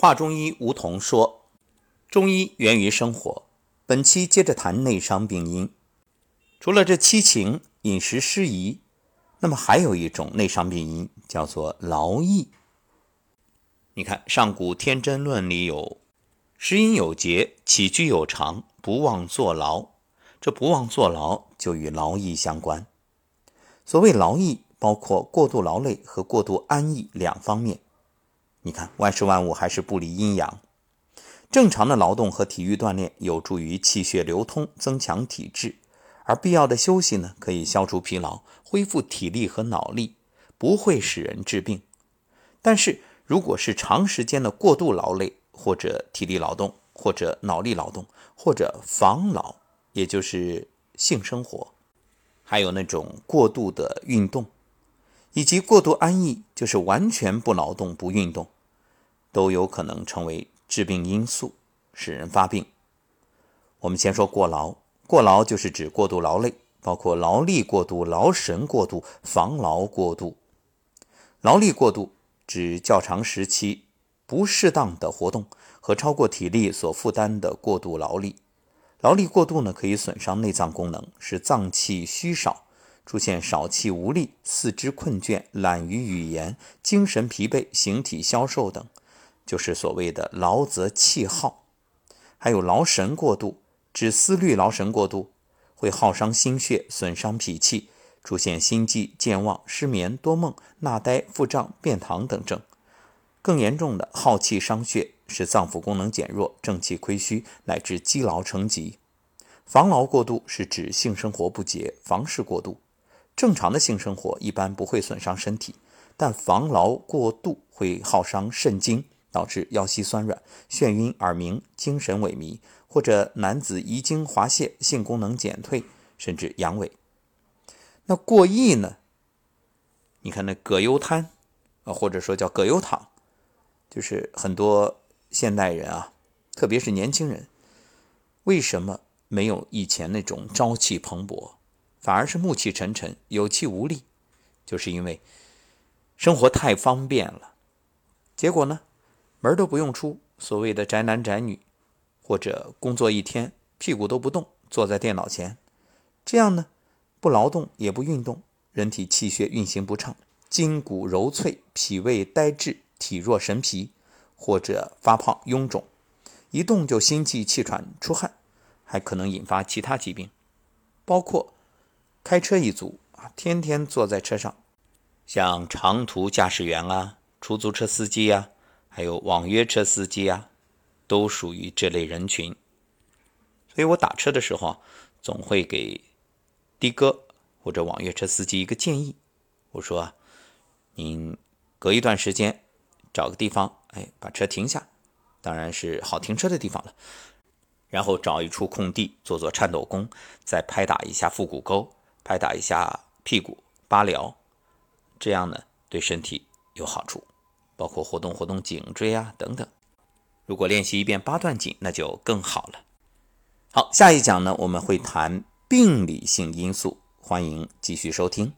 华中医吴桐说：“中医源于生活。”本期接着谈内伤病因。除了这七情、饮食失宜，那么还有一种内伤病因叫做劳逸。你看《上古天真论》里有“食饮有节，起居有常，不忘坐劳”。这不忘坐劳就与劳逸相关。所谓劳逸，包括过度劳累和过度安逸两方面。你看，万事万物还是不离阴阳。正常的劳动和体育锻炼有助于气血流通，增强体质；而必要的休息呢，可以消除疲劳，恢复体力和脑力，不会使人治病。但是，如果是长时间的过度劳累，或者体力劳动，或者脑力劳动，或者防劳，也就是性生活，还有那种过度的运动，以及过度安逸，就是完全不劳动、不运动。都有可能成为致病因素，使人发病。我们先说过劳，过劳就是指过度劳累，包括劳力过度、劳神过度、防劳过度。劳力过度指较长时期不适当的活动和超过体力所负担的过度劳力。劳力过度呢，可以损伤内脏功能，使脏气虚少，出现少气无力、四肢困倦、懒于语言、精神疲惫、形体消瘦等。就是所谓的劳则气耗，还有劳神过度，指思虑劳神过度，会耗伤心血，损伤脾气，出现心悸、健忘、失眠、多梦、纳呆、腹胀、便溏等症。更严重的耗气伤血，使脏腑功能减弱，正气亏虚，乃至积劳成疾。防劳过度是指性生活不洁，房事过度。正常的性生活一般不会损伤身体，但防劳过度会耗伤肾精。导致腰膝酸软、眩晕、耳鸣、精神萎靡，或者男子遗精滑泄、性功能减退，甚至阳痿。那过逸呢？你看那葛优瘫啊，或者说叫葛优躺，就是很多现代人啊，特别是年轻人，为什么没有以前那种朝气蓬勃，反而是暮气沉沉、有气无力？就是因为生活太方便了，结果呢？门都不用出，所谓的宅男宅女，或者工作一天屁股都不动，坐在电脑前，这样呢，不劳动也不运动，人体气血运行不畅，筋骨柔脆，脾胃呆滞，体弱神疲，或者发胖臃肿，一动就心悸气喘出汗，还可能引发其他疾病，包括开车一族啊，天天坐在车上，像长途驾驶员啊，出租车司机呀。还有网约车司机啊，都属于这类人群。所以我打车的时候啊，总会给的哥或者网约车司机一个建议，我说啊，您隔一段时间找个地方，哎，把车停下，当然是好停车的地方了。然后找一处空地做做颤抖功，再拍打一下腹股沟，拍打一下屁股，八髎，这样呢对身体有好处。包括活动活动颈椎啊等等，如果练习一遍八段锦，那就更好了。好，下一讲呢，我们会谈病理性因素，欢迎继续收听。